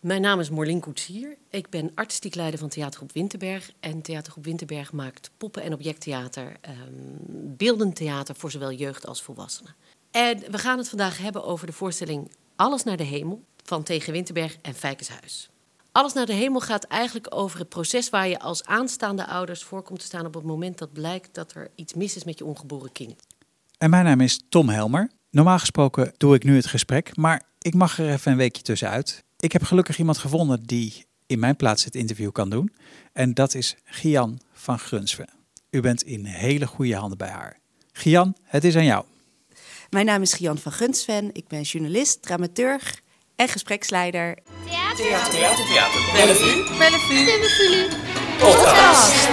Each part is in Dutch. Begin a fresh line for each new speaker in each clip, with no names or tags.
Mijn naam is Morlien Koetsier. Ik ben artistiek leider van Theatergroep Winterberg. En Theatergroep Winterberg maakt poppen- en objecttheater, um, beeldend theater voor zowel jeugd als volwassenen. En we gaan het vandaag hebben over de voorstelling Alles naar de Hemel van Tegen Winterberg en Fijkenshuis. Alles naar de Hemel gaat eigenlijk over het proces waar je als aanstaande ouders voor komt te staan op het moment dat blijkt dat er iets mis is met je ongeboren kind.
En mijn naam is Tom Helmer. Normaal gesproken doe ik nu het gesprek, maar ik mag er even een weekje tussenuit. Ik heb gelukkig iemand gevonden die in mijn plaats het interview kan doen. En dat is Gian van Grunsven. U bent in hele goede handen bij haar. Gian, het is aan jou.
Mijn naam is Gian van Gunsven. Ik ben journalist, dramaturg en gespreksleider.
Theater, theater, theater, theater. Bellevue.
Bellevue.
Bellevue. Podcast.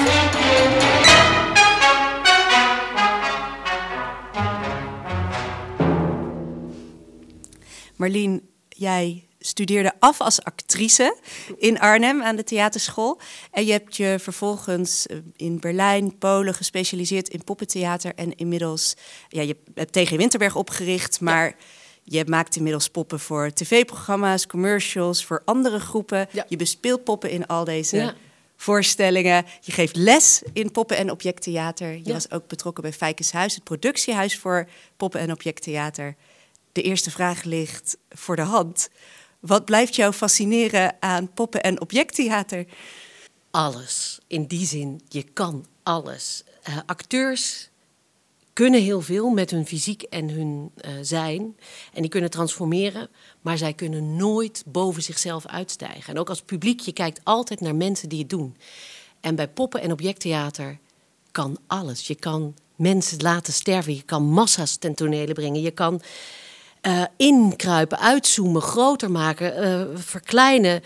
Marlien, jij studeerde af als actrice in Arnhem aan de theaterschool. En je hebt je vervolgens eh, in Berlijn, Polen gespecialiseerd in poppentheater. En inmiddels, ja, je hebt tegen Winterberg opgericht, maar je maakt inmiddels poppen voor tv-programma's, commercials, voor andere groepen.
Ja.
Je bespeelt poppen in al deze
Ja.
voorstellingen. Je geeft les in poppen- en objecttheater. Je
Ja.
was ook betrokken bij Fijkenshuis, het productiehuis voor poppen- en objecttheater. De eerste vraag ligt voor de hand. Wat blijft jou fascineren aan poppen- en objecttheater?
Alles. In die zin, je kan alles. Eh, acteurs kunnen heel veel met hun fysiek en hun eh, zijn. En die kunnen transformeren, maar zij kunnen nooit boven zichzelf uitstijgen. En ook als publiek, je kijkt altijd naar mensen die het doen. En bij poppen- en objecttheater kan alles. Je kan mensen laten sterven, je kan massa's ten tonele brengen, je kan eh, inkruipen, uitzoomen, groter maken, eh, verkleinen.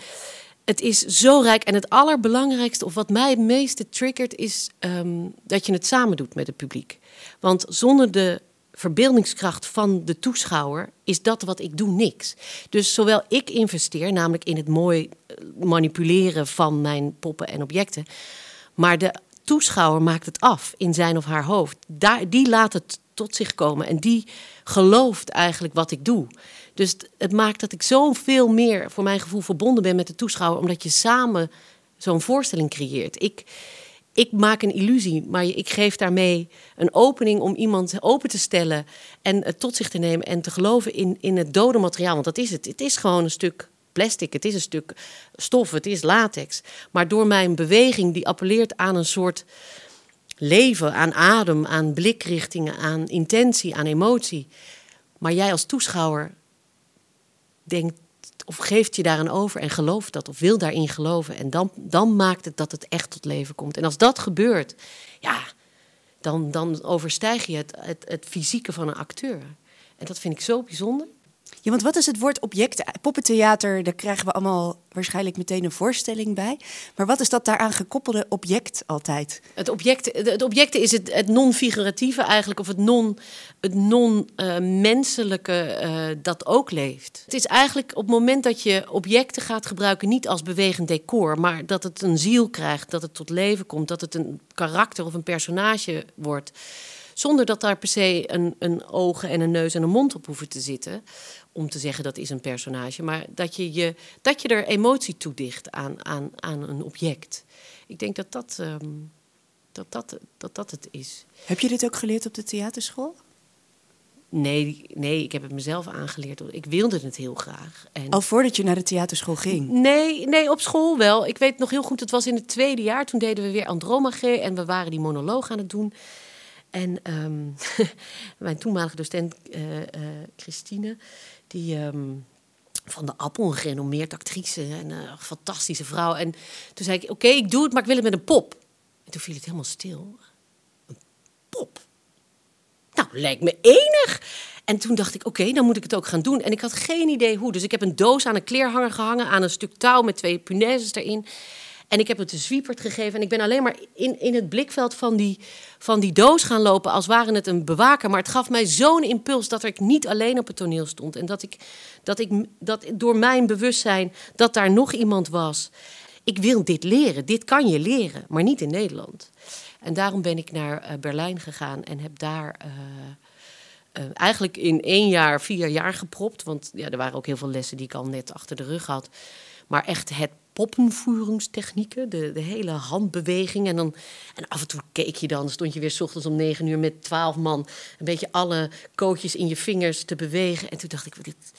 Het is zo rijk. En het allerbelangrijkste, of wat mij het meeste triggert, is ehm, dat je het samen doet met het publiek. Want zonder de verbeeldingskracht van de toeschouwer is dat wat ik doe niks. Dus zowel ik investeer, namelijk in het mooi eh, manipuleren van mijn poppen en objecten, maar de toeschouwer maakt het af in zijn of haar hoofd. Daar, die laat het tot zich komen en die gelooft eigenlijk wat ik doe. Dus het- maakt dat ik zoveel meer, voor mijn gevoel, verbonden ben met de toeschouwer, omdat je samen zo'n voorstelling creëert. Ik, ik maak een illusie, maar ik geef daarmee een opening om iemand open te stellen en het tot zich te nemen en te geloven in, in het dode materiaal. Want dat is het. Het is gewoon een stuk plastic, het is een stuk stof, het is latex. Maar door mijn beweging, die appelleert aan een soort leven, aan adem, aan blikrichtingen, aan intentie, aan emotie. Maar jij als toeschouwer denkt of geeft je daaraan over en gelooft dat of wil daarin geloven. En dan, dan maakt het dat het echt tot leven komt. En als dat gebeurt, ja, dan, dan overstijg je het, het, het fysieke van een acteur. En dat vind ik zo bijzonder.
Ja, want wat is het woord object? Poppentheater, daar krijgen we allemaal waarschijnlijk meteen een voorstelling bij. Maar wat is dat daaraan gekoppelde object altijd?
Het object, het object is het, het non-figuratieve eigenlijk, of het non- het non-menselijke eh, dat ook leeft. Het is eigenlijk op het moment dat je objecten gaat gebruiken, niet als bewegend decor, maar dat het een ziel krijgt, dat het tot leven komt, dat het een karakter of een personage wordt. Zonder dat daar per se een, een ogen en een neus en een mond op hoeven te zitten. Om te zeggen dat is een personage. Maar dat je, je, dat je er emotie toedicht aan, aan, aan een object. Ik denk dat dat, ehm, dat, dat, dat dat het is.
Heb je dit ook geleerd op de theaterschool?
Nee, nee, ik heb het mezelf aangeleerd. Ik wilde het heel graag. En
Al voordat je naar de theaterschool ging?
Nee, nee, op school wel. Ik weet nog heel goed, het was in het tweede jaar. Toen deden we weer Andromache en we waren die monoloog aan het doen. En ehm, mijn toenmalige docent eh, eh, Christine, die ehm, van de Appel, een gerenommeerd actrice en eh, een fantastische vrouw. En toen zei ik, oké, ik doe het, maar ik wil het met een pop. En toen viel het helemaal stil. Een pop? Nou, lijkt me enig. En toen dacht ik, oké, dan moet ik het ook gaan doen. En ik had geen idee hoe. Dus ik heb een doos aan een kleerhanger gehangen, aan een stuk touw met twee punaises erin. En ik heb het de zwiepert gegeven. En ik ben alleen maar in, in het blikveld van die, van die doos gaan lopen, als waren het een bewaker. Maar het gaf mij zo'n impuls dat ik niet alleen op het toneel stond. En dat ik, dat ik dat door mijn bewustzijn dat daar nog iemand was. Ik wil dit leren. Dit kan je leren, maar niet in Nederland. En daarom ben ik naar eh, Berlijn gegaan en heb daar. eh, eh, eigenlijk in één jaar, vier jaar gepropt. Want ja, er waren ook heel veel lessen die ik al net achter de rug had. Maar echt het poppenvoeringstechnieken, de, de hele handbeweging. En, dan, en af en toe keek je dan, stond je weer s ochtends om negen uur met twaalf man... een beetje alle kootjes in je vingers te bewegen. En toen dacht ik, dit,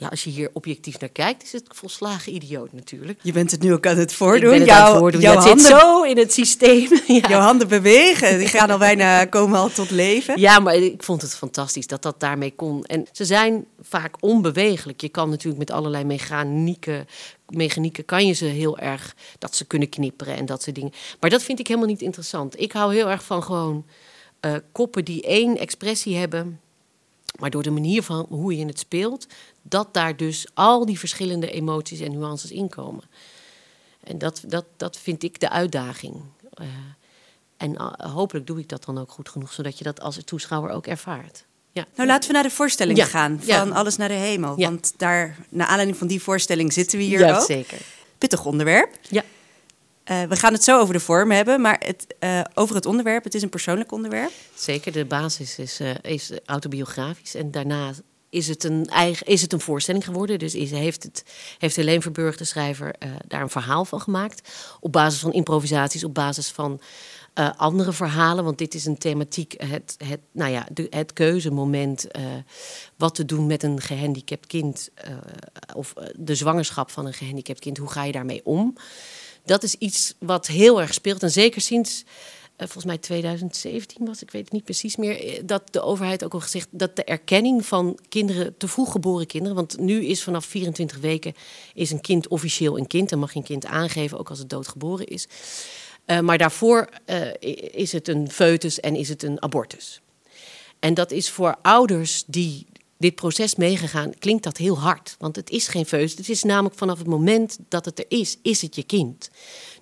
ja, als je hier objectief naar kijkt, is het volslagen idioot natuurlijk.
Je bent het nu ook aan het voordoen.
Ik ben het
jouw,
aan het voordoen.
jouw handen,
zit zo in het systeem. Ja.
jouw handen bewegen. Die gaan al bijna komen al tot leven.
Ja, maar ik vond het fantastisch dat dat daarmee kon. En ze zijn vaak onbewegelijk. Je kan natuurlijk met allerlei mechanieke, mechanieken kan je ze heel erg dat ze kunnen knipperen en dat soort dingen. Maar dat vind ik helemaal niet interessant. Ik hou heel erg van gewoon eh, koppen die één expressie hebben. Maar door de manier van hoe je het speelt, dat daar dus al die verschillende emoties en nuances in komen. En dat, dat, dat vind ik de uitdaging. Eh, en eh, hopelijk doe ik dat dan ook goed genoeg, zodat je dat als toeschouwer ook ervaart. Ja.
Nou, laten we naar de voorstelling
Ja,
gaan.
ja.
Van Alles naar de Hemel. Want daar, naar aanleiding van die voorstelling zitten we hier
ja,
ook.
zeker.
Pittig onderwerp.
Ja.
Eh, we gaan het zo over de vorm hebben, maar het, eh, over het onderwerp. Het is een persoonlijk onderwerp.
Zeker, de basis is, eh, is autobiografisch. En daarna is het een, eigen, is het een voorstelling geworden. Dus is, heeft, het, heeft Helene Verburg, de schrijver, daar een verhaal van gemaakt. Op basis van improvisaties, op basis van andere verhalen. Want dit is een thematiek, het, het, nou ja, het keuzemoment. wat te doen met een gehandicapt kind. of de zwangerschap van een gehandicapt kind. Hoe ga je daarmee om? Dat is iets wat heel erg speelt. En zeker sinds eh, volgens mij 2017 was, ik weet het niet precies meer, eh, dat de overheid ook al gezegd dat de erkenning van kinderen, te vroeg geboren kinderen, want nu is vanaf 24 weken is een kind officieel een kind en mag je een kind aangeven, ook als het doodgeboren is. Eh, maar daarvoor is het een foetus en is het een abortus. En dat is voor ouders die dit proces meegegaan, klinkt dat heel hard. Want het is geen foetus. Het is namelijk vanaf het moment dat het er is, is het je kind.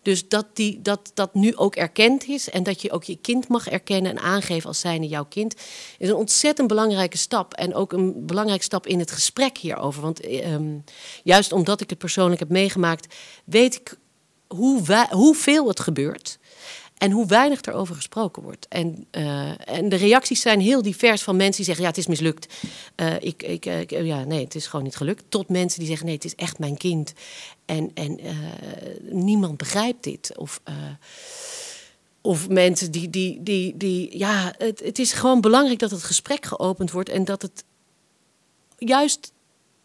Dus dat, die, dat dat nu ook erkend is en dat je ook je kind mag erkennen en aangeven als zijnde jouw kind, is een ontzettend belangrijke stap. En ook een belangrijke stap in het gesprek hierover. Want eh, ehm, juist omdat ik het persoonlijk heb meegemaakt, weet ik hoe wij- hoeveel het gebeurt. En hoe weinig er over gesproken wordt. En, eh, en de reacties zijn heel divers van mensen die zeggen: ja, het is mislukt. Eh, ik, ik, eh, ik- ja, nee, het is gewoon niet gelukt. Tot mensen die zeggen: nee, het is echt mijn kind. En, en niemand begrijpt dit. Of, of mensen die, die, die, die ja, het, het is gewoon belangrijk dat het gesprek geopend wordt. En dat het juist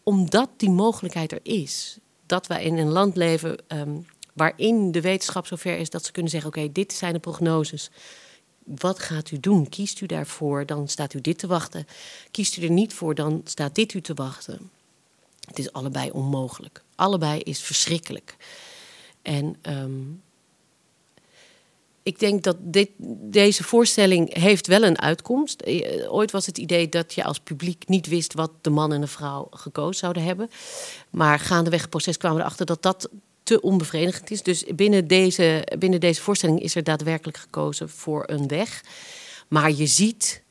omdat die mogelijkheid er is, dat wij in een land leven ehm, waarin de wetenschap zover is dat ze kunnen zeggen: oké, dit zijn de prognoses. Wat gaat u doen? Kiest u daarvoor, dan staat u dit te wachten. Kiest u er niet voor, dan staat dit u te wachten. Het is allebei onmogelijk. Allebei is verschrikkelijk. En ehm, ik denk dat dit, deze voorstelling heeft wel een uitkomst. Eh, Ooit was het idee dat je als publiek niet wist wat de man en de vrouw gekozen zouden hebben. Maar gaandeweg het proces kwamen we erachter dat dat te onbevredigend is. Dus binnen deze, binnen deze voorstelling is er daadwerkelijk gekozen voor een weg. Maar je ziet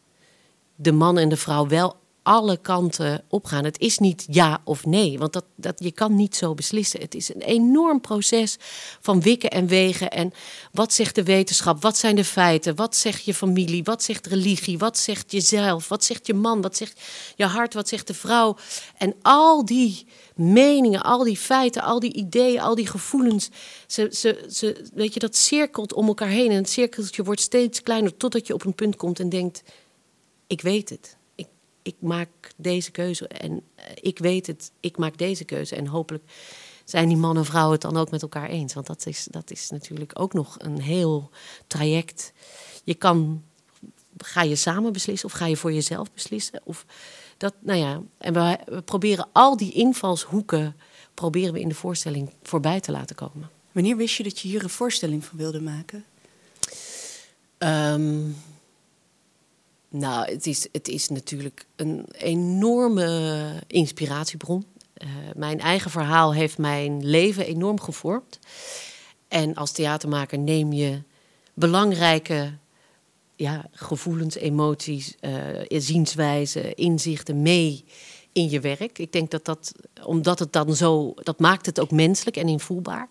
de man en de vrouw wel alle kanten opgaan. Het is niet ja of nee, want dat, dat, je kan niet zo beslissen. Het is een enorm proces van wikken en wegen. En wat zegt de wetenschap? Wat zijn de feiten? Wat zegt je familie? Wat zegt religie? Wat zegt jezelf? Wat zegt je man? Wat zegt je hart? Wat zegt de vrouw? En al die meningen, al die feiten, al die ideeën, al die gevoelens. Ze, ze, ze, weet je, dat cirkelt om elkaar heen. En het cirkeltje wordt steeds kleiner totdat je op een punt komt en denkt: ik weet het. Ik, maak deze keuze en eh, ik weet het. Ik maak deze keuze. En hopelijk zijn die man en vrouw het dan ook met elkaar eens. Want dat is, dat is natuurlijk ook nog een heel traject. Je kan, ga je samen beslissen of ga je voor jezelf beslissen? Of dat, nou ja, en we, we proberen al die invalshoeken proberen we in de voorstelling voorbij te laten komen.
Wanneer wist je dat je hier een voorstelling van wilde maken?
Ehm, nou, het is, het is natuurlijk een enorme inspiratiebron. Eh, mijn eigen verhaal heeft mijn leven enorm gevormd. En als theatermaker neem je belangrijke ja, gevoelens, emoties, eh, zienswijzen, inzichten mee in je werk. Ik denk dat dat, omdat het dan zo, dat maakt het ook menselijk en invoelbaar.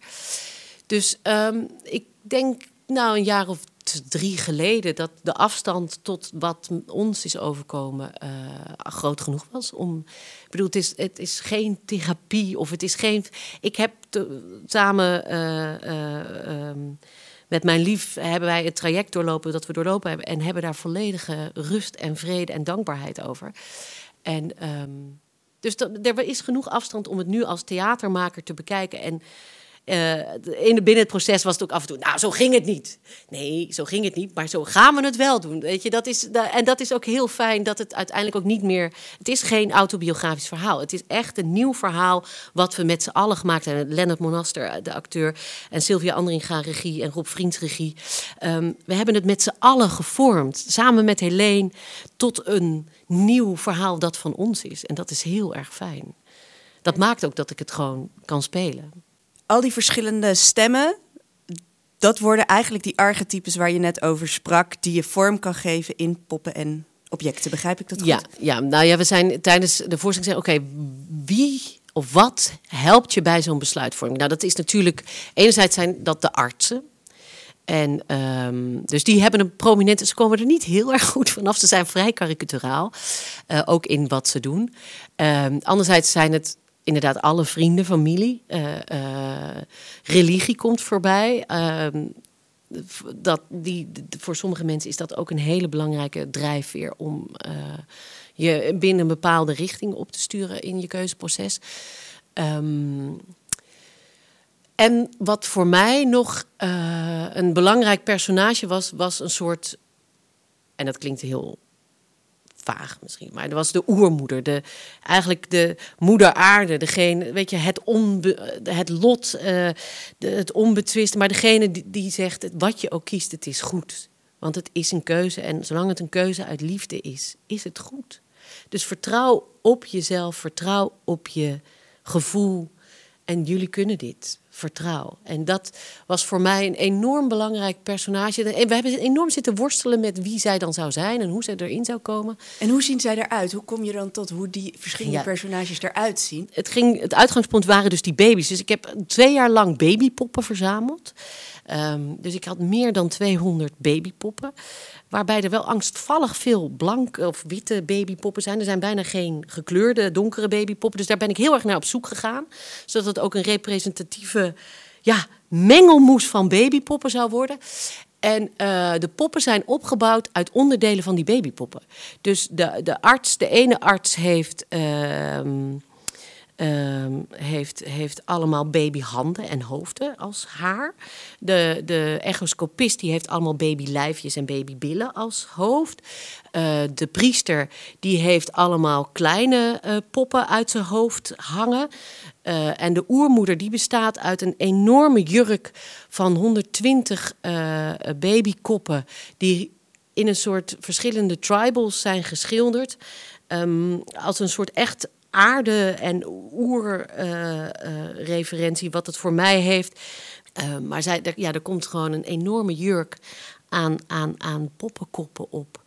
Dus ehm, ik denk, nou, een jaar of drie geleden dat de afstand tot wat ons is overkomen uh, groot genoeg was. Om, ik bedoel, het is, het is geen therapie of het is geen. Ik heb samen uh, met mijn lief hebben wij het traject doorlopen dat we doorlopen hebben en hebben daar volledige rust en vrede en dankbaarheid over. En um, dus er is genoeg afstand om het nu als theatermaker te bekijken en in, binnen het proces was het ook af en toe, nou, zo ging het niet. Nee, zo ging het niet, maar zo gaan we het wel doen. Weet je, dat is, en dat is ook heel fijn dat het uiteindelijk ook niet meer. Het is geen autobiografisch verhaal. Het is echt een nieuw verhaal wat we met z'n allen gemaakt hebben. Lennart Monaster, de acteur, en Sylvia Andringa, regie, en Rob Vriends, regie. Um, we hebben het met z'n allen gevormd, samen met Helene, tot een nieuw verhaal dat van ons is. En dat is heel erg fijn. Dat maakt ook dat ik het gewoon kan spelen
al die verschillende stemmen, dat worden eigenlijk die archetypes waar je net over sprak, die je vorm kan geven in poppen en objecten. Begrijp ik dat goed?
Ja, ja nou ja, we zijn tijdens de voorstelling zeggen, oké, wie of wat helpt je bij zo'n besluitvorming? Nou, dat is natuurlijk, enerzijds zijn dat de artsen. En um, dus die hebben een prominente. Ze komen er niet heel erg goed vanaf. Ze zijn vrij karikaturaal, uh, ook in wat ze doen. Um, anderzijds zijn het inderdaad alle vrienden, familie. Uh, uh, religie komt voorbij. Uh, dat die, voor sommige mensen is dat ook een hele belangrijke drijfveer om uh, je binnen een bepaalde richting op te sturen in je keuzeproces. Um, en wat voor mij nog een belangrijk personage was, was een soort. En dat klinkt heel vaag misschien, maar er was de oermoeder, de, eigenlijk de moeder aarde, degene, weet je, het, onbe, het lot, de, het onbetwist, maar degene die, die zegt, wat je ook kiest, het is goed. Want het is een keuze en zolang het een keuze uit liefde is, is het goed. Dus vertrouw op jezelf, vertrouw op je gevoel en jullie kunnen dit vertrouw. En dat was voor mij een enorm belangrijk personage. En we hebben enorm zitten worstelen met wie zij dan zou zijn en hoe zij erin zou komen.
En hoe zien zij eruit? Hoe kom je dan tot hoe die verschillende personages eruit zien?
Het, ging, het uitgangspunt waren dus die baby's. Dus ik heb twee jaar lang babypoppen verzameld. Um, dus ik had meer dan 200 babypoppen. Waarbij er wel angstvallig veel blanke of witte babypoppen zijn. Er zijn bijna geen gekleurde, donkere babypoppen. Dus daar ben ik heel erg naar op zoek gegaan. Zodat het ook een representatieve ja, mengelmoes van babypoppen zou worden. En uh, de poppen zijn opgebouwd uit onderdelen van die babypoppen. Dus de, de arts, de ene arts heeft. Uh, Um, heeft, heeft allemaal babyhanden en hoofden als haar. De, de echoscopist die heeft allemaal babylijfjes en babybillen als hoofd. Uh, de priester die heeft allemaal kleine uh, poppen uit zijn hoofd hangen. Uh, en de oermoeder die bestaat uit een enorme jurk van 120 babykoppen... die in een soort verschillende tribals zijn geschilderd... Um, als een soort echt aarde- en oerreferentie, wat het voor mij heeft. Uh, maar zij, ja, er komt gewoon een enorme jurk aan, aan, aan poppenkoppen op.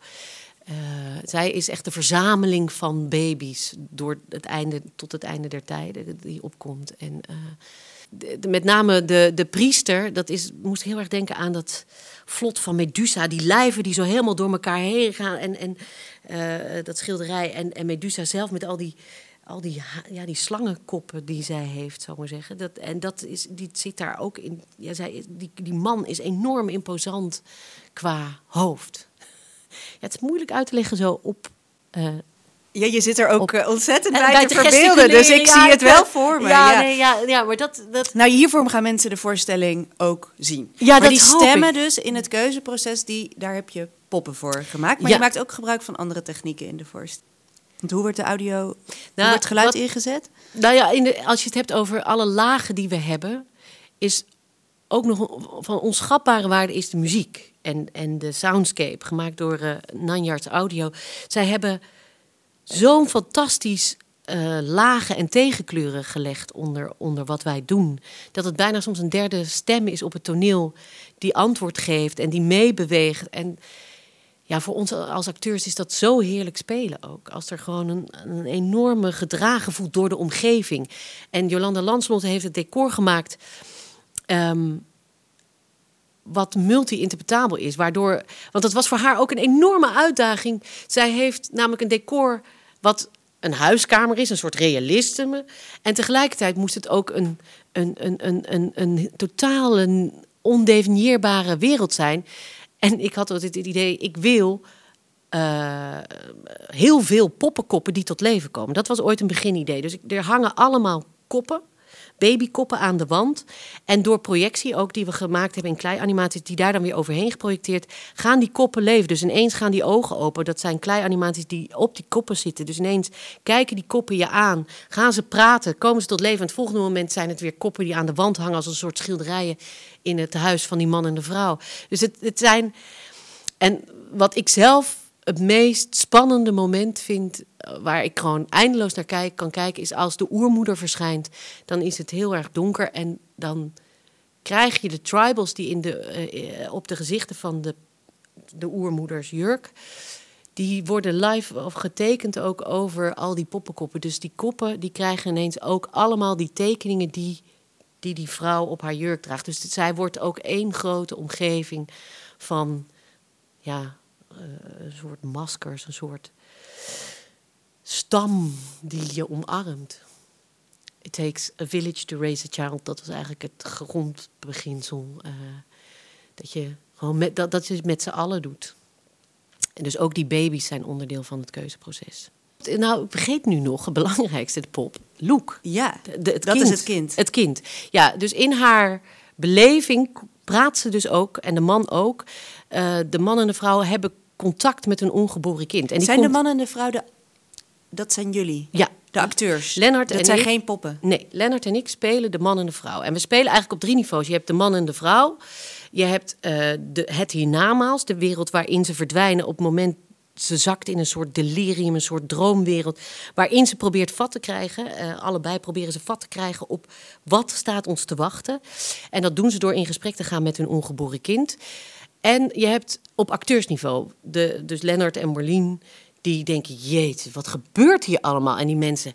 zij is echt de verzameling van baby's door het einde, tot het einde der tijden die opkomt. En de, de, met name de, de priester, dat is, moest heel erg denken aan dat vlot van Medusa. Die lijven die zo helemaal door elkaar heen gaan. En, en dat schilderij. En, en Medusa zelf met al die al die, ja, die slangenkoppen die zij heeft, zou ik maar zeggen. Dat, en dat is, die zit daar ook in. Ja, zij, die, die man is enorm imposant qua hoofd. Ja, het is moeilijk uit te leggen zo op. Uh,
ja, je zit er ook op, eh, ontzettend bij, bij te verbeelden, dus ik zie het wel voor me.
Ja, ja. Nee, ja, ja maar dat, dat...
Nou, hiervoor gaan mensen de voorstelling ook zien. Ja, maar dat die stemmen dus in het keuzeproces, die, daar heb je poppen voor gemaakt. Maar je maakt ook gebruik van andere technieken in de voorstelling. Want hoe wordt de audio, nou, hoe wordt geluid ingezet?
Nou ja, in de, als je het hebt over alle lagen die we hebben, is ook nog van onschatbare waarde is de muziek en, en de soundscape, gemaakt door uh, Nanyards Audio. Zij hebben zo'n fantastisch uh, lagen en tegenkleuren gelegd onder, onder wat wij doen. Dat het bijna soms een derde stem is op het toneel die antwoord geeft en die meebeweegt. En ja, voor ons als acteurs is dat zo heerlijk spelen ook. Als er gewoon een, een enorme gedragen voelt door de omgeving. En Jolanda Landslot heeft het decor gemaakt. Um, wat multi-interpretabel is. Waardoor, want dat was voor haar ook een enorme uitdaging. Zij heeft namelijk een decor wat een huiskamer is, een soort realisme. En tegelijkertijd moest het ook een, een, een, een, een, een totaal ondefinieerbare wereld zijn. En ik had altijd het idee, ik wil uh, heel veel poppenkoppen die tot leven komen. Dat was ooit een beginidee. Dus ik, er hangen allemaal koppen babykoppen aan de wand. En door projectie ook, die we gemaakt hebben in klei-animaties, die daar dan weer overheen geprojecteerd, gaan die koppen leven. Dus ineens gaan die ogen open. Dat zijn klei-animaties die op die koppen zitten. Dus ineens kijken die koppen je aan, gaan ze praten, komen ze tot leven. En het volgende moment zijn het weer koppen die aan de wand hangen als een soort schilderijen in het huis van die man en de vrouw. Dus het, het zijn. En wat ik zelf het meest spannende moment vind, eh, waar ik gewoon eindeloos naar kijk, kan kijken, is als de oermoeder verschijnt. Dan is het heel erg donker en dan krijg je de tribals die in de, uh, op de gezichten van de, de oermoeders jurk. Die worden live of getekend ook over al die poppenkoppen. Dus die koppen die krijgen ineens ook allemaal die tekeningen die die, die vrouw op haar jurk draagt. Dus zij wordt ook één grote omgeving van ja, eh, een soort maskers, een soort stam die je omarmt. It takes a village to raise a child. Dat was eigenlijk het grondbeginsel. Uh, dat je gewoon met, dat, dat je het met z'n allen doet. En dus ook die baby's zijn onderdeel van het keuzeproces. Nou, ik vergeet nu nog het belangrijkste, de pop. Loek.
Ja, de, het dat kind. is het kind.
Het kind. Ja, dus in haar beleving praat ze dus ook, en de man ook. Uh, de man en de vrouw hebben contact met een ongeboren kind.
En die zijn de man en de vrouw de... Dat zijn jullie?
Ja.
De acteurs?
Lennart
dat zijn geen poppen?
Nee, Lennart en ik spelen de man en de vrouw. En we spelen eigenlijk op drie niveaus. Je hebt de man en de vrouw. Je hebt uh, de, het hiernamaals, de wereld waarin ze verdwijnen op het moment ze zakt in een soort delirium, een soort droomwereld, waarin ze probeert vat te krijgen. Uh, allebei proberen ze vat te krijgen op wat staat ons te wachten. En dat doen ze door in gesprek te gaan met hun ongeboren kind. En je hebt op acteursniveau, de, dus Lennart en Marlien, die denken, jeetje, wat gebeurt hier allemaal? En die mensen,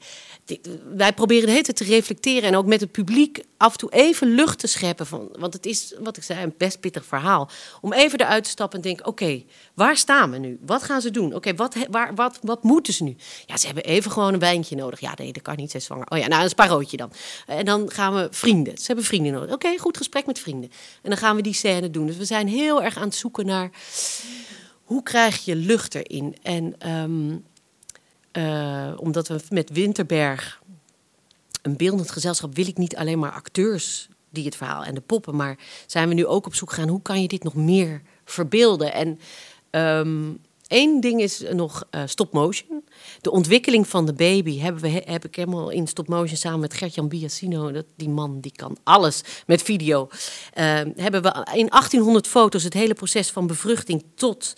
wij proberen de hele tijd te reflecteren en ook met het publiek af en toe even lucht te scheppen. Van, want het is, wat ik zei, een best pittig verhaal. Om even eruit te stappen en denken, oké, waar staan we nu? Wat gaan ze doen? Oké, wat, wat, wat moeten ze nu? Ja, ze hebben even gewoon een wijntje nodig. Ja, nee, dat kan niet, zijn zwanger. Oh ja, nou, een sparootje dan. En dan gaan we vrienden. Ze hebben vrienden nodig. Oké, goed gesprek met vrienden. En dan gaan we die scène doen. Dus we zijn heel erg aan het zoeken naar hoe krijg je lucht erin? En ehm, eh, omdat we met Winterberg een beeldend gezelschap wil ik niet alleen maar acteurs die het verhaal en de poppen, maar zijn we nu ook op zoek gaan hoe kan je dit nog meer verbeelden? En um, één ding is nog uh, stop motion. De ontwikkeling van de baby hebben we, heb ik helemaal in stop motion samen met Gertjan Biasino, dat, die man die kan alles met video. Uh, hebben we in 1800 foto's het hele proces van bevruchting tot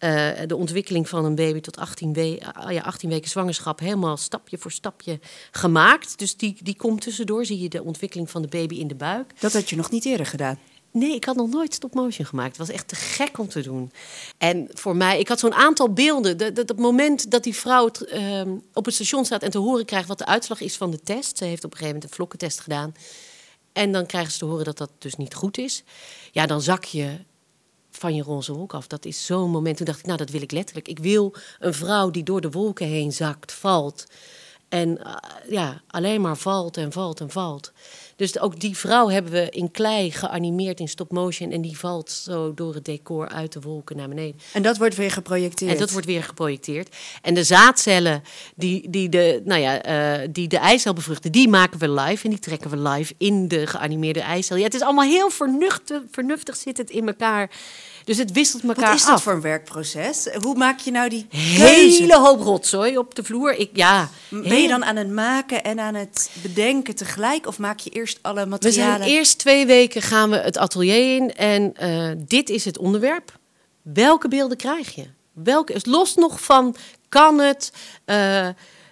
uh, de ontwikkeling van een baby tot 18, we uh, ja, 18 weken zwangerschap helemaal stapje voor stapje gemaakt. Dus die, die komt tussendoor, zie je de ontwikkeling van de baby in de buik.
Dat had je nog niet eerder gedaan?
Nee, ik had nog nooit stop motion gemaakt. Het was echt te gek om te doen. En voor mij, ik had zo'n aantal beelden. Dat, dat, moment dat die vrouw uh, op het station staat en te horen krijgt wat de uitslag is van de test. Ze heeft op een gegeven moment een vlokkentest gedaan. En dan krijgen ze te horen dat dat dus niet goed is. Ja, dan zak je van je roze wolk af. Dat is zo'n moment. Toen dacht ik, nou, dat wil ik letterlijk. Ik wil een vrouw die door de wolken heen zakt, valt. En uh, ja, alleen maar valt en valt en valt. Dus ook die vrouw hebben we in klei geanimeerd in stop motion. En die valt zo door het decor uit de wolken naar beneden.
En dat wordt weer geprojecteerd?
En dat wordt weer geprojecteerd. En de zaadcellen die, die, de, nou ja, uh, die de eicel bevruchten, die maken we live. En die trekken we live in de geanimeerde eicel. Ja, het is allemaal heel vernuftig, vernuftig zit het in elkaar. Dus het wisselt elkaar af.
Wat is dat voor een werkproces? Hoe maak je nou die
Hele hoop rotzooi op de vloer. Ik, ja,
ben je dan aan het maken en aan het bedenken tegelijk? Of maak je eerst alle materialen?
We zijn eerst twee weken gaan we het atelier in. En uh, dit is het onderwerp. Welke beelden krijg je? Welke, los nog van, kan het... Uh,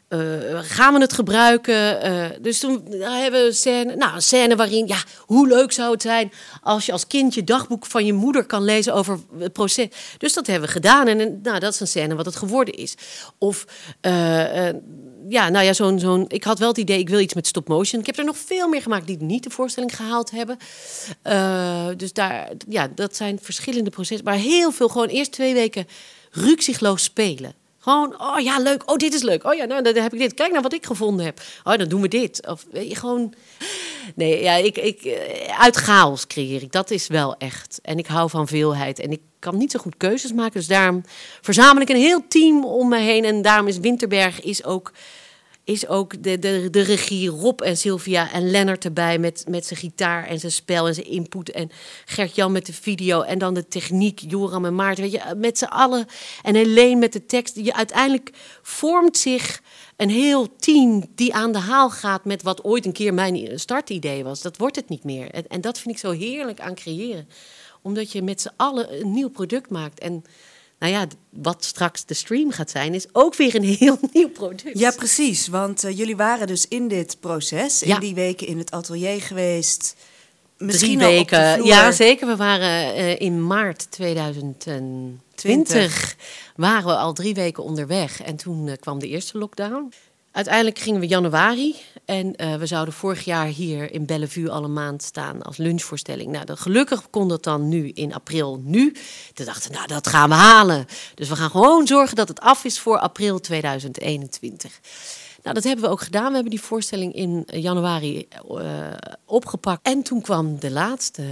eh, gaan we het gebruiken? Eh, dus toen hebben we een scène, nou, een scène waarin, ja, hoe leuk zou het zijn als je als kind je dagboek van je moeder kan lezen over het proces. Dus dat hebben we gedaan en nou, dat is een scène wat het geworden is. Of, uh, ja, nou ja, zo'n, zo'n, ik had wel het idee, ik wil iets met stop motion. Ik heb er nog veel meer gemaakt die niet de voorstelling gehaald hebben. dus daar, ja, dat zijn verschillende processen. Maar heel veel, gewoon eerst twee weken rukzichtloos spelen. Gewoon, oh ja, leuk. Oh, dit is leuk. Oh ja, nou, dan heb ik dit. Kijk naar wat ik gevonden heb. Oh, dan doen we dit. Of weet je, gewoon... Nee, ja, ik, ik, eh, uit chaos creëer ik. Dat is wel echt. En ik hou van veelheid. En ik kan niet zo goed keuzes maken. Dus daarom verzamel ik een heel team om me heen. En daarom is Winterberg is ook is ook de, de, de regie Rob en Sylvia en Lennart erbij met, met zijn gitaar en zijn spel en zijn input. En Gert-Jan met de video en dan de techniek, Joram en Maarten. Weet je, met z'n allen. En Helene met de tekst. Je, uiteindelijk vormt zich een heel team die aan de haal gaat met wat ooit een keer mijn startidee was. Dat wordt het niet meer. En, en dat vind ik zo heerlijk aan creëren. Omdat je met z'n allen een nieuw product maakt. En nou ja, wat straks de stream gaat zijn, is ook weer een heel nieuw product.
Ja, precies. Want uh, jullie waren dus in dit proces, in die weken in het atelier geweest.
Misschien Drie weken. Ja, zeker. We waren uh, in maart 2020 20. waren we al drie weken onderweg. En toen uh, kwam de eerste lockdown. Uiteindelijk gingen we januari en uh, we zouden vorig jaar hier in Bellevue alle maand staan als lunchvoorstelling. Nou, dat, gelukkig kon dat dan nu in april nu. Toen dachten we, nou, dat gaan we halen. Dus we gaan gewoon zorgen dat het af is voor april 2021. Nou, dat hebben we ook gedaan. We hebben die voorstelling in januari uh, opgepakt. En toen kwam de laatste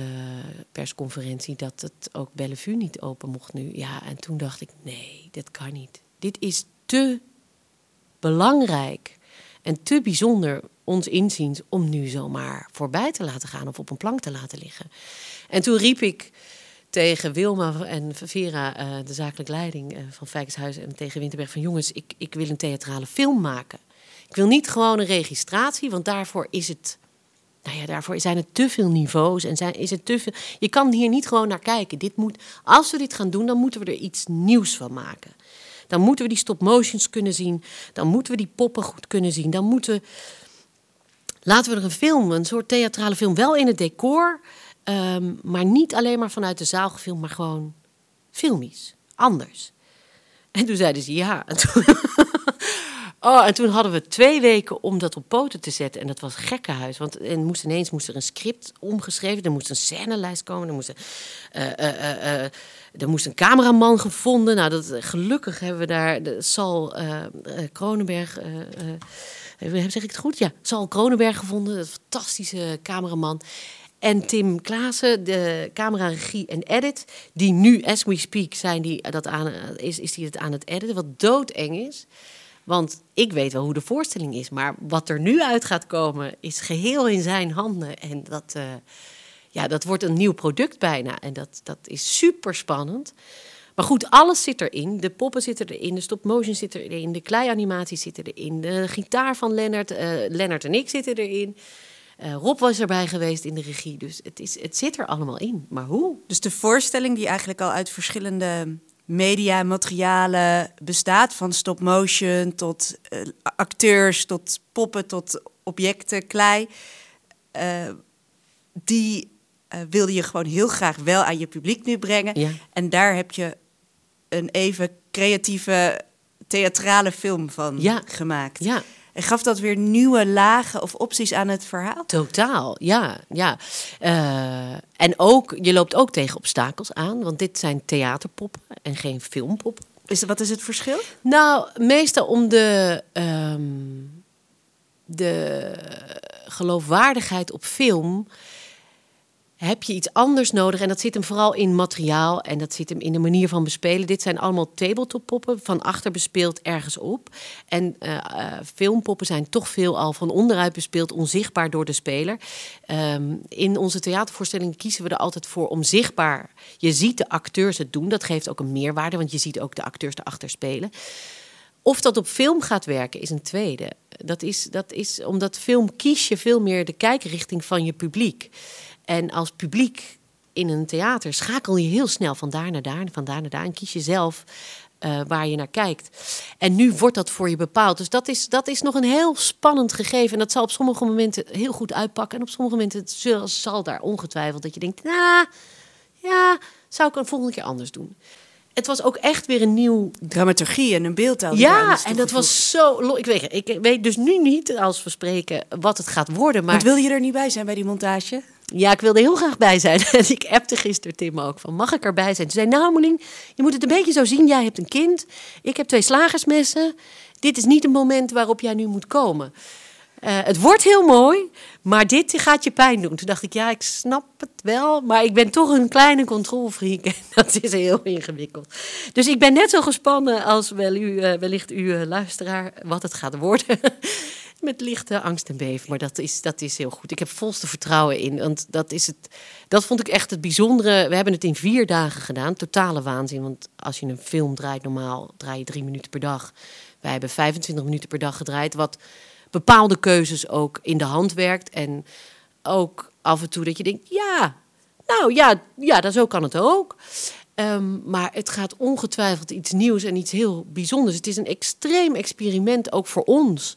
persconferentie dat het ook Bellevue niet open mocht nu. Ja, en toen dacht ik, nee, dat kan niet. Dit is te belangrijk en te bijzonder ons inziens om nu zomaar voorbij te laten gaan of op een plank te laten liggen. En toen riep ik tegen Wilma en Vera, uh, de zakelijke leiding uh, van Fijkshuis en tegen Winterberg van jongens, ik, ik wil een theatrale film maken. Ik wil niet gewoon een registratie, want daarvoor is het nou ja, daarvoor zijn er te veel niveaus en zijn, is het te veel. Je kan hier niet gewoon naar kijken. Dit moet, als we dit gaan doen, dan moeten we er iets nieuws van maken. Dan moeten we die stop motions kunnen zien. Dan moeten we die poppen goed kunnen zien. Dan moeten. Laten we er een film, een soort theatrale film, wel in het decor. Um, maar niet alleen maar vanuit de zaal gefilmd, maar gewoon filmisch. Anders. En toen zeiden ze ja. En toen, oh, en toen hadden we twee weken om dat op poten te zetten. En dat was gekkenhuis. Want en moest ineens moest er een script omgeschreven. Er moest een scènelijst komen. Er moest, uh, uh, uh, er moest een cameraman gevonden. Nou, dat, gelukkig hebben we daar de Sal Kronenberg. zeg ik het goed? Ja, Sal Kronenberg gevonden. Een fantastische cameraman. En Tim Klaassen, de camera, regie en edit. Die nu, as we speak, zijn die dat aan, is, is die het aan het editen. Wat doodeng is. Want ik weet wel hoe de voorstelling is. Maar wat er nu uit gaat komen, is geheel in zijn handen. En dat, uh, ja, dat wordt een nieuw product bijna. En dat, dat is super spannend. Maar goed, alles zit erin. De poppen zitten erin, de stop-motion zit erin, de kleianimatie zit erin, de gitaar van Lennart, uh, Lennart en ik zitten erin. Uh, Rob was erbij geweest in de regie, dus het, is, het zit er allemaal in. Maar hoe?
Dus de voorstelling die eigenlijk al uit verschillende media, materialen bestaat, van stop-motion tot uh, acteurs, tot poppen, tot objecten, klei, uh, die uh, wilde je gewoon heel graag wel aan je publiek nu brengen.
Ja.
En daar heb je een even creatieve theatrale film van
ja.
gemaakt.
Ja.
En gaf dat weer nieuwe lagen of opties aan het verhaal?
Totaal, ja. ja. Uh, en ook, je loopt ook tegen obstakels aan, want dit zijn theaterpoppen en geen filmpoppen.
Is, wat is het verschil?
Nou, meestal om de, um, de geloofwaardigheid op film heb je iets anders nodig. En dat zit hem vooral in materiaal en dat zit hem in de manier van bespelen. Dit zijn allemaal tabletop-poppen, van achter bespeeld ergens op. En uh, filmpoppen zijn toch veel al van onderuit bespeeld, onzichtbaar door de speler. Um, in onze theatervoorstelling kiezen we er altijd voor om zichtbaar. Je ziet de acteurs het doen, dat geeft ook een meerwaarde, want je ziet ook de acteurs erachter spelen. Of dat op film gaat werken is een tweede. Dat is, dat is omdat film kies je veel meer de kijkrichting van je publiek. En als publiek in een theater schakel je heel snel van daar naar daar, van daar naar daar. En kies je zelf eh, waar je naar kijkt. En nu wordt dat voor je bepaald. Dus dat is, dat is nog een heel spannend gegeven. En dat zal op sommige momenten heel goed uitpakken. En op sommige momenten zal, zal daar ongetwijfeld dat je denkt, nou, ja, zou ik een volgende keer anders doen. Het was ook echt weer een nieuw
Dramaturgie en een beeldtaal.
ja, en dat was zo. Ik weet, ik weet dus nu niet, als we spreken, wat het gaat worden. Maar
Want wil je er niet bij zijn bij die montage?
Ja, ik wilde heel graag bij zijn. En ik appte gisteren Tim ook van, mag ik erbij zijn? Ze zei, nou Molien, je moet het een beetje zo zien. Jij hebt een kind, ik heb twee slagersmessen. Dit is niet een moment waarop jij nu moet komen. Eh, het wordt heel mooi, maar dit gaat je pijn doen. Toen dacht ik, ja, ik snap het wel, maar ik ben toch een kleine controlfreak en dat is heel ingewikkeld. Dus ik ben net zo gespannen als wel u, eh, wellicht uw eh, luisteraar wat het gaat worden. Met lichte angst en beven, maar dat is, dat is heel goed. Ik heb volste vertrouwen in, want dat, is het, dat vond ik echt het bijzondere. We hebben het in vier dagen gedaan, totale waanzin. Want als je een film draait, normaal draai je drie minuten per dag. Wij hebben 25 minuten per dag gedraaid, wat bepaalde keuzes ook in de hand werkt. En ook af en toe dat je denkt, ja, nou ja, ja dat, zo kan het ook. Ehm, maar het gaat ongetwijfeld iets nieuws en iets heel bijzonders. Het is een extreem experiment, ook voor ons.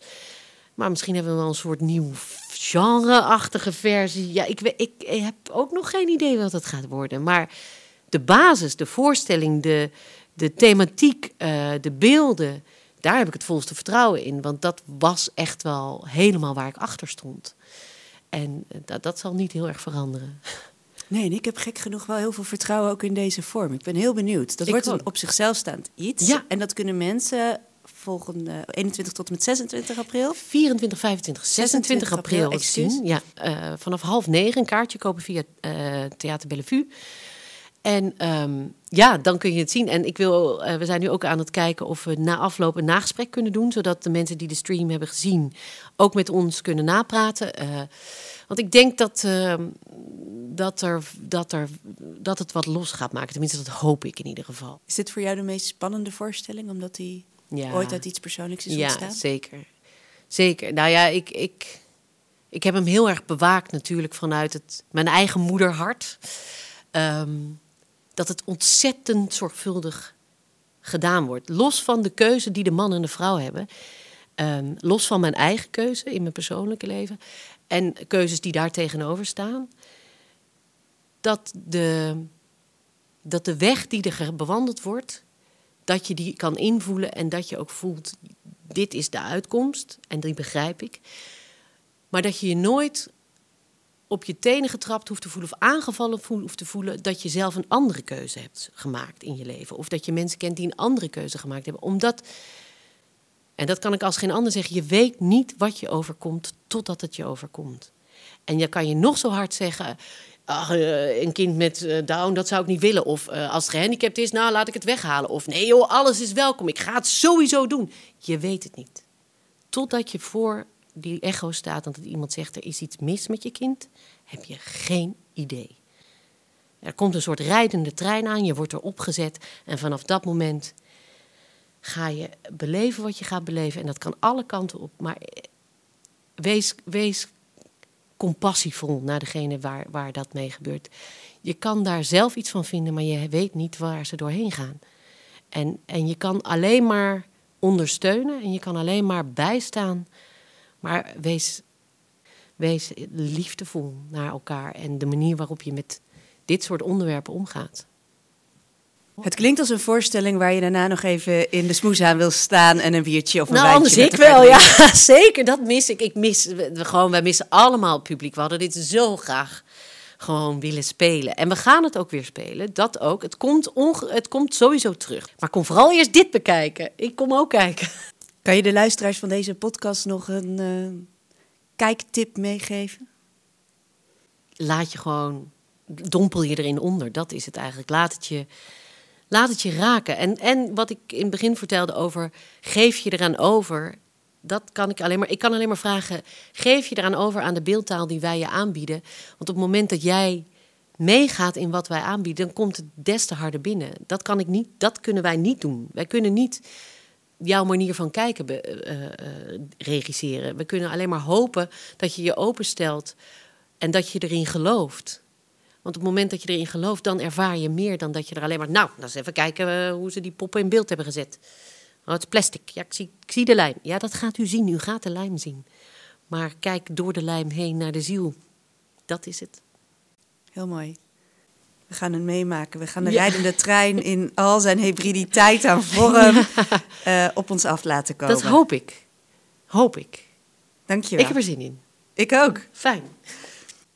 Maar misschien hebben we wel een soort nieuw genre-achtige versie. Ja, ik, ik, ik heb ook nog geen idee wat het gaat worden. Maar de basis, de voorstelling, de, de thematiek, eh, de beelden... daar heb ik het volste vertrouwen in. Want dat was echt wel helemaal waar ik achter stond. En eh, dat, dat zal niet heel erg veranderen.
Nee, en ik heb gek genoeg wel heel veel vertrouwen ook in deze vorm. Ik ben heel benieuwd. Dat
Ik
wordt een op zichzelf staand iets.
Ja.
En dat kunnen mensen volgende 21 tot en met 26 april.
24, 25, 26 april,
april,
zien. Ja, eh, vanaf half negen een kaartje kopen via eh Theater Bellevue. En ehm, ja, dan kun je het zien. En ik wil, eh, we zijn nu ook aan het kijken of we na afloop een nagesprek kunnen doen. Zodat de mensen die de stream hebben gezien ook met ons kunnen napraten. Eh, want ik denk dat, ehm, dat, er, dat, er, dat het wat los gaat maken. Tenminste, dat hoop ik in ieder geval.
Is dit voor jou de meest spannende voorstelling? Omdat die
Ja.
ooit uit iets persoonlijks is
Ja,
ontstaan?
zeker. Zeker. Nou ja, ik, ik, ik heb hem heel erg bewaakt natuurlijk vanuit het, mijn eigen moederhart. Ehm, dat het ontzettend zorgvuldig gedaan wordt. Los van de keuze die de man en de vrouw hebben. Ehm, los van mijn eigen keuze in mijn persoonlijke leven. En keuzes die daar tegenover staan. Dat de, dat de weg die er bewandeld wordt, dat je die kan invoelen en dat je ook voelt, dit is de uitkomst en die begrijp ik. Maar dat je je nooit op je tenen getrapt hoeft te voelen of aangevallen hoeft te voelen dat je zelf een andere keuze hebt gemaakt in je leven. Of dat je mensen kent die een andere keuze gemaakt hebben. Omdat, en dat kan ik als geen ander zeggen, je weet niet wat je overkomt totdat het je overkomt. En je kan je nog zo hard zeggen, eh, een kind met eh, Down, dat zou ik niet willen. Of eh, als het gehandicapt is, nou laat ik het weghalen. Of nee joh, alles is welkom, ik ga het sowieso doen. Je weet het niet. Totdat je voor die echo staat en dat iemand zegt, er is iets mis met je kind, heb je geen idee. Er komt een soort rijdende trein aan, je wordt erop gezet en vanaf dat moment ga je beleven wat je gaat beleven. En dat kan alle kanten op, maar eh, wees, compassievol naar degene waar, waar dat mee gebeurt. Je kan daar zelf iets van vinden, maar je weet niet waar ze doorheen gaan. En, en je kan alleen maar ondersteunen en je kan alleen maar bijstaan. Maar wees, wees liefdevol naar elkaar en de manier waarop je met dit soort onderwerpen omgaat.
Het klinkt als een voorstelling waar je daarna nog even in de smoes aan wil staan en een biertje of een
Nou,
wijntje
anders
met
ik wel, ja. Zeker, dat mis ik. ik mis, we, gewoon, wij missen allemaal het publiek. We hadden dit zo graag gewoon willen spelen. En we gaan het ook weer spelen, dat ook. Het komt, onge- het komt sowieso terug. Maar kom vooral eerst dit bekijken. Ik kom ook kijken.
Kan je de luisteraars van deze podcast nog een eh, kijktip meegeven?
Laat je gewoon, dompel je erin onder. Dat is het eigenlijk. Laat het je, laat het je raken. En, en wat ik in het begin vertelde over, geef je eraan over... Dat kan ik alleen maar. Ik kan alleen maar vragen: geef je eraan over aan de beeldtaal die wij je aanbieden? Want op het moment dat jij meegaat in wat wij aanbieden, dan komt het des te harder binnen. Dat kan ik niet. Dat kunnen wij niet doen. Wij kunnen niet jouw manier van kijken be- eh, eh, regisseren. We kunnen alleen maar hopen dat je je openstelt en dat je erin gelooft. Want op het moment dat je erin gelooft, dan ervaar je meer dan dat je er alleen maar. Nou, dan eens even kijken eh, hoe ze die poppen in beeld hebben gezet. Oh, het is plastic. Ja, ik zie, ik zie de lijm. Ja, dat gaat u zien. U gaat de lijm zien. Maar kijk door de lijm heen naar de ziel. Dat is het.
Heel mooi. We gaan het meemaken. We gaan de
Ja.
rijdende trein in al zijn hybriditeit aan vorm eh, op ons af laten komen.
Dat hoop ik. Hoop ik.
Dankjewel.
Ik heb er zin in.
Ik ook.
Fijn.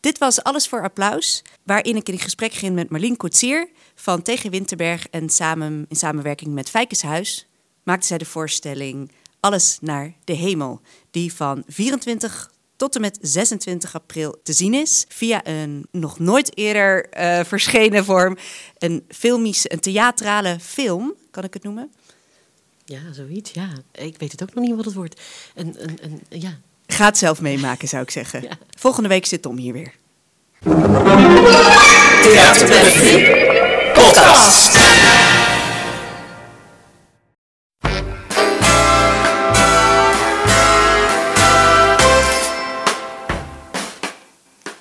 Dit was Alles voor Applaus, waarin ik in gesprek ging met Marleen Koetsier van Tegen Winterberg en samen, in samenwerking met Vijkenshuis maakte zij de voorstelling Alles naar de Hemel, die van 24 tot en met 26 april te zien is via een nog nooit eerder eh, verschenen vorm, een filmische, een theatrale film, kan ik het noemen.
Ja, zoiets. Ja. Ik weet het ook nog niet wat het wordt. Een, een, een, ja.
Ga het zelf meemaken, zou ik zeggen.
Ja.
Volgende week zit Tom hier weer.
Theater Bellevue. Podcast.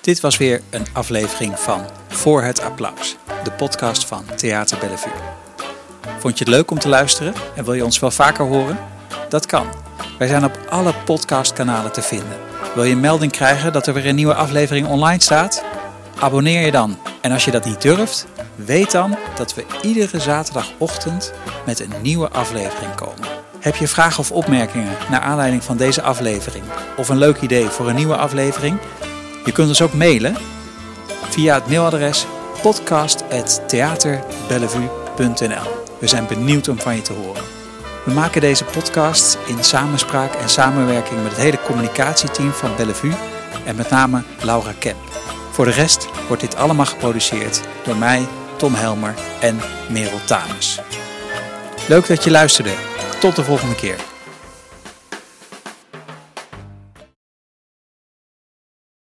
Dit was weer een aflevering van Voor het Applaus, de podcast van Theater Bellevue. Vond je het leuk om te luisteren en wil je ons wel vaker horen? Dat kan. Wij zijn op alle podcastkanalen te vinden. Wil je een melding krijgen dat er weer een nieuwe aflevering online staat? Abonneer je dan. En als je dat niet durft, weet dan dat we iedere zaterdagochtend met een nieuwe aflevering komen. Heb je vragen of opmerkingen naar aanleiding van deze aflevering of een leuk idee voor een nieuwe aflevering? Je kunt ons ook mailen via het mailadres podcast.theaterbellevue.nl. We zijn benieuwd om van je te horen. We maken deze podcast in samenspraak en samenwerking met het hele communicatieteam van Bellevue en met name Laura Kemp. Voor de rest wordt dit allemaal geproduceerd door mij, Tom Helmer en Merel Tames. Leuk dat je luisterde. Tot de volgende keer.